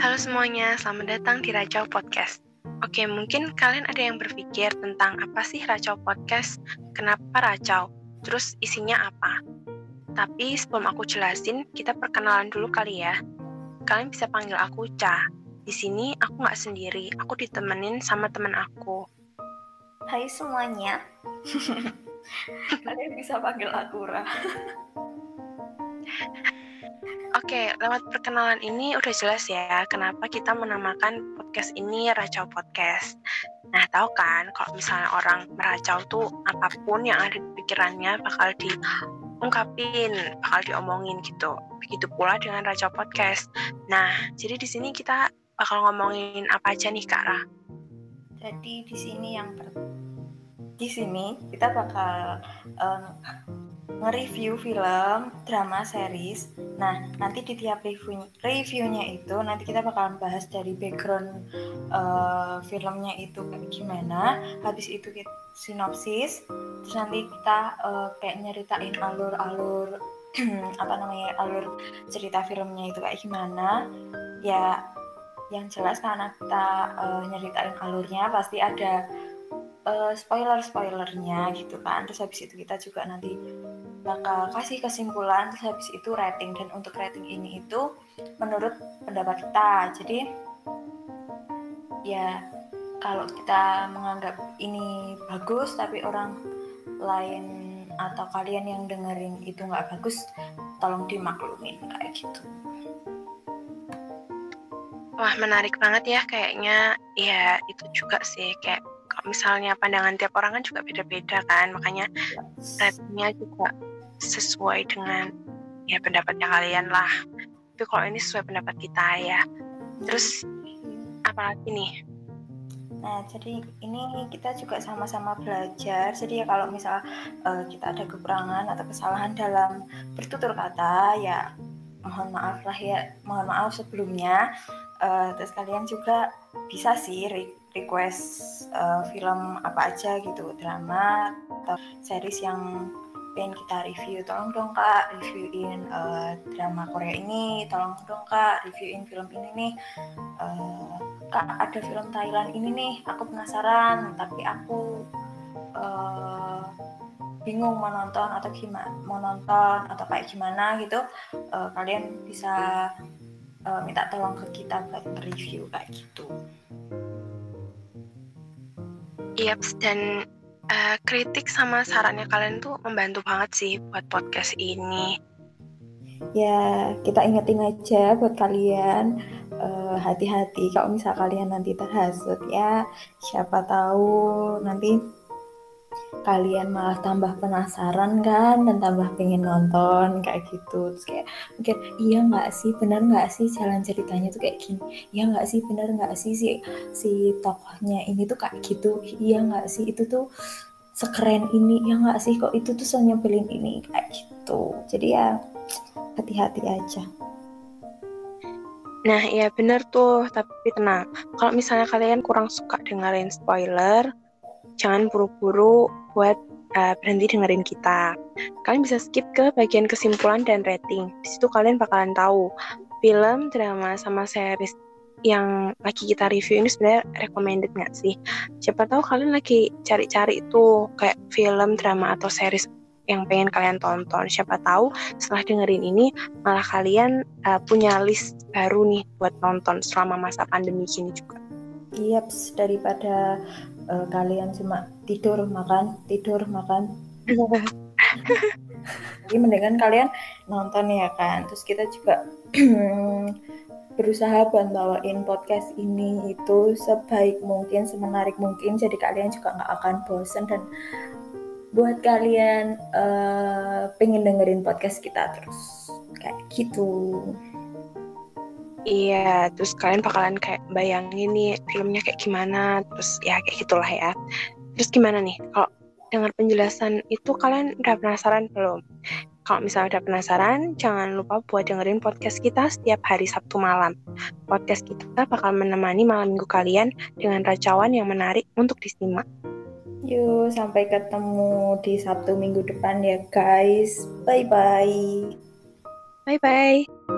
Halo semuanya, selamat datang di Racau Podcast. Oke, mungkin kalian ada yang berpikir tentang apa sih Racau Podcast, kenapa Racau, terus isinya apa. Tapi sebelum aku jelasin, kita perkenalan dulu kali ya. Kalian bisa panggil aku Ca. Di sini aku nggak sendiri, aku ditemenin sama teman aku. Hai semuanya. Kalian bisa panggil aku Ra. Oke, lewat perkenalan ini udah jelas ya kenapa kita menamakan podcast ini Racau Podcast. Nah, tahu kan kalau misalnya orang meracau tuh apa pun yang ada di pikirannya bakal diungkapin, bakal diomongin gitu. Begitu pula dengan Racau Podcast. Nah, jadi di sini kita bakal ngomongin apa aja nih Kak Ra? Jadi di sini yang per... di sini kita bakal um, nge-review film, drama, series. Nah, nanti di tiap review reviewnya itu nanti kita bakalan bahas dari background uh, filmnya itu kayak gimana. Habis itu kita sinopsis, terus nanti kita uh, kayak nyeritain alur-alur apa namanya alur cerita filmnya itu kayak gimana. Ya, yang jelas karena kita uh, nyeritain alurnya pasti ada uh, spoiler spoilernya gitu kan terus habis itu kita juga nanti bakal kasih kesimpulan terus habis itu rating. Dan untuk rating ini itu menurut pendapat kita. Jadi ya kalau kita menganggap ini bagus tapi orang lain atau kalian yang dengerin itu nggak bagus tolong dimaklumin kayak gitu. Wah menarik banget ya kayaknya. Ya itu juga sih kayak kalau misalnya pandangan tiap orang kan juga beda-beda kan. Makanya ratingnya juga sesuai dengan ya pendapatnya kalian lah tapi kalau ini sesuai pendapat kita ya terus apa lagi nih Nah, jadi ini kita juga sama-sama belajar. Jadi ya kalau misal uh, kita ada kekurangan atau kesalahan dalam bertutur kata, ya mohon maaf lah ya, mohon maaf sebelumnya. Uh, terus kalian juga bisa sih request uh, film apa aja gitu drama atau series yang pengen kita review tolong dong kak reviewin uh, drama Korea ini. Tolong dong kak reviewin film ini nih. Uh, kak ada film Thailand ini nih aku penasaran tapi aku uh, bingung mau nonton atau gimana mau nonton atau kayak gimana gitu. Uh, kalian bisa uh, minta tolong ke kita buat review kayak gitu. Yep, dan uh, kritik sama sarannya kalian tuh membantu banget sih buat podcast ini. Ya, kita ingetin aja buat kalian eh, hati-hati kalau misal kalian nanti terhasut ya. Siapa tahu nanti kalian malah tambah penasaran kan dan tambah pengen nonton kayak gitu. Terus kayak mungkin iya nggak sih benar nggak sih jalan ceritanya tuh kayak gini? Iya nggak sih benar nggak sih si si tokohnya ini tuh kayak gitu? Iya nggak sih itu tuh sekeren ini? Ya nggak sih kok itu tuh senyebelin ini? Kayak gitu. Jadi ya hati-hati aja. Nah, iya bener tuh, tapi tenang. Kalau misalnya kalian kurang suka dengerin spoiler, jangan buru-buru buat uh, berhenti dengerin kita. Kalian bisa skip ke bagian kesimpulan dan rating. Di situ kalian bakalan tahu film, drama, sama series yang lagi kita review ini sebenarnya recommended nggak sih? Siapa tahu kalian lagi cari-cari itu kayak film, drama, atau series yang pengen kalian tonton. Siapa tahu setelah dengerin ini malah kalian uh, punya list baru nih buat nonton selama masa pandemi gini juga. Yep, daripada uh, kalian cuma tidur makan tidur makan. Jadi mendingan kalian nonton ya kan. Terus kita juga berusaha buat bawain podcast ini itu sebaik mungkin semenarik mungkin. Jadi kalian juga nggak akan bosen. Dan buat kalian uh, pengen dengerin podcast kita terus. Kayak gitu Iya, terus kalian bakalan kayak bayangin nih filmnya kayak gimana, terus ya kayak gitulah ya. Terus gimana nih, kalau dengar penjelasan itu kalian udah penasaran belum? Kalau misalnya udah penasaran, jangan lupa buat dengerin podcast kita setiap hari Sabtu malam. Podcast kita bakal menemani malam minggu kalian dengan racauan yang menarik untuk disimak. Yuk, sampai ketemu di Sabtu minggu depan ya guys. Bye-bye. Bye-bye.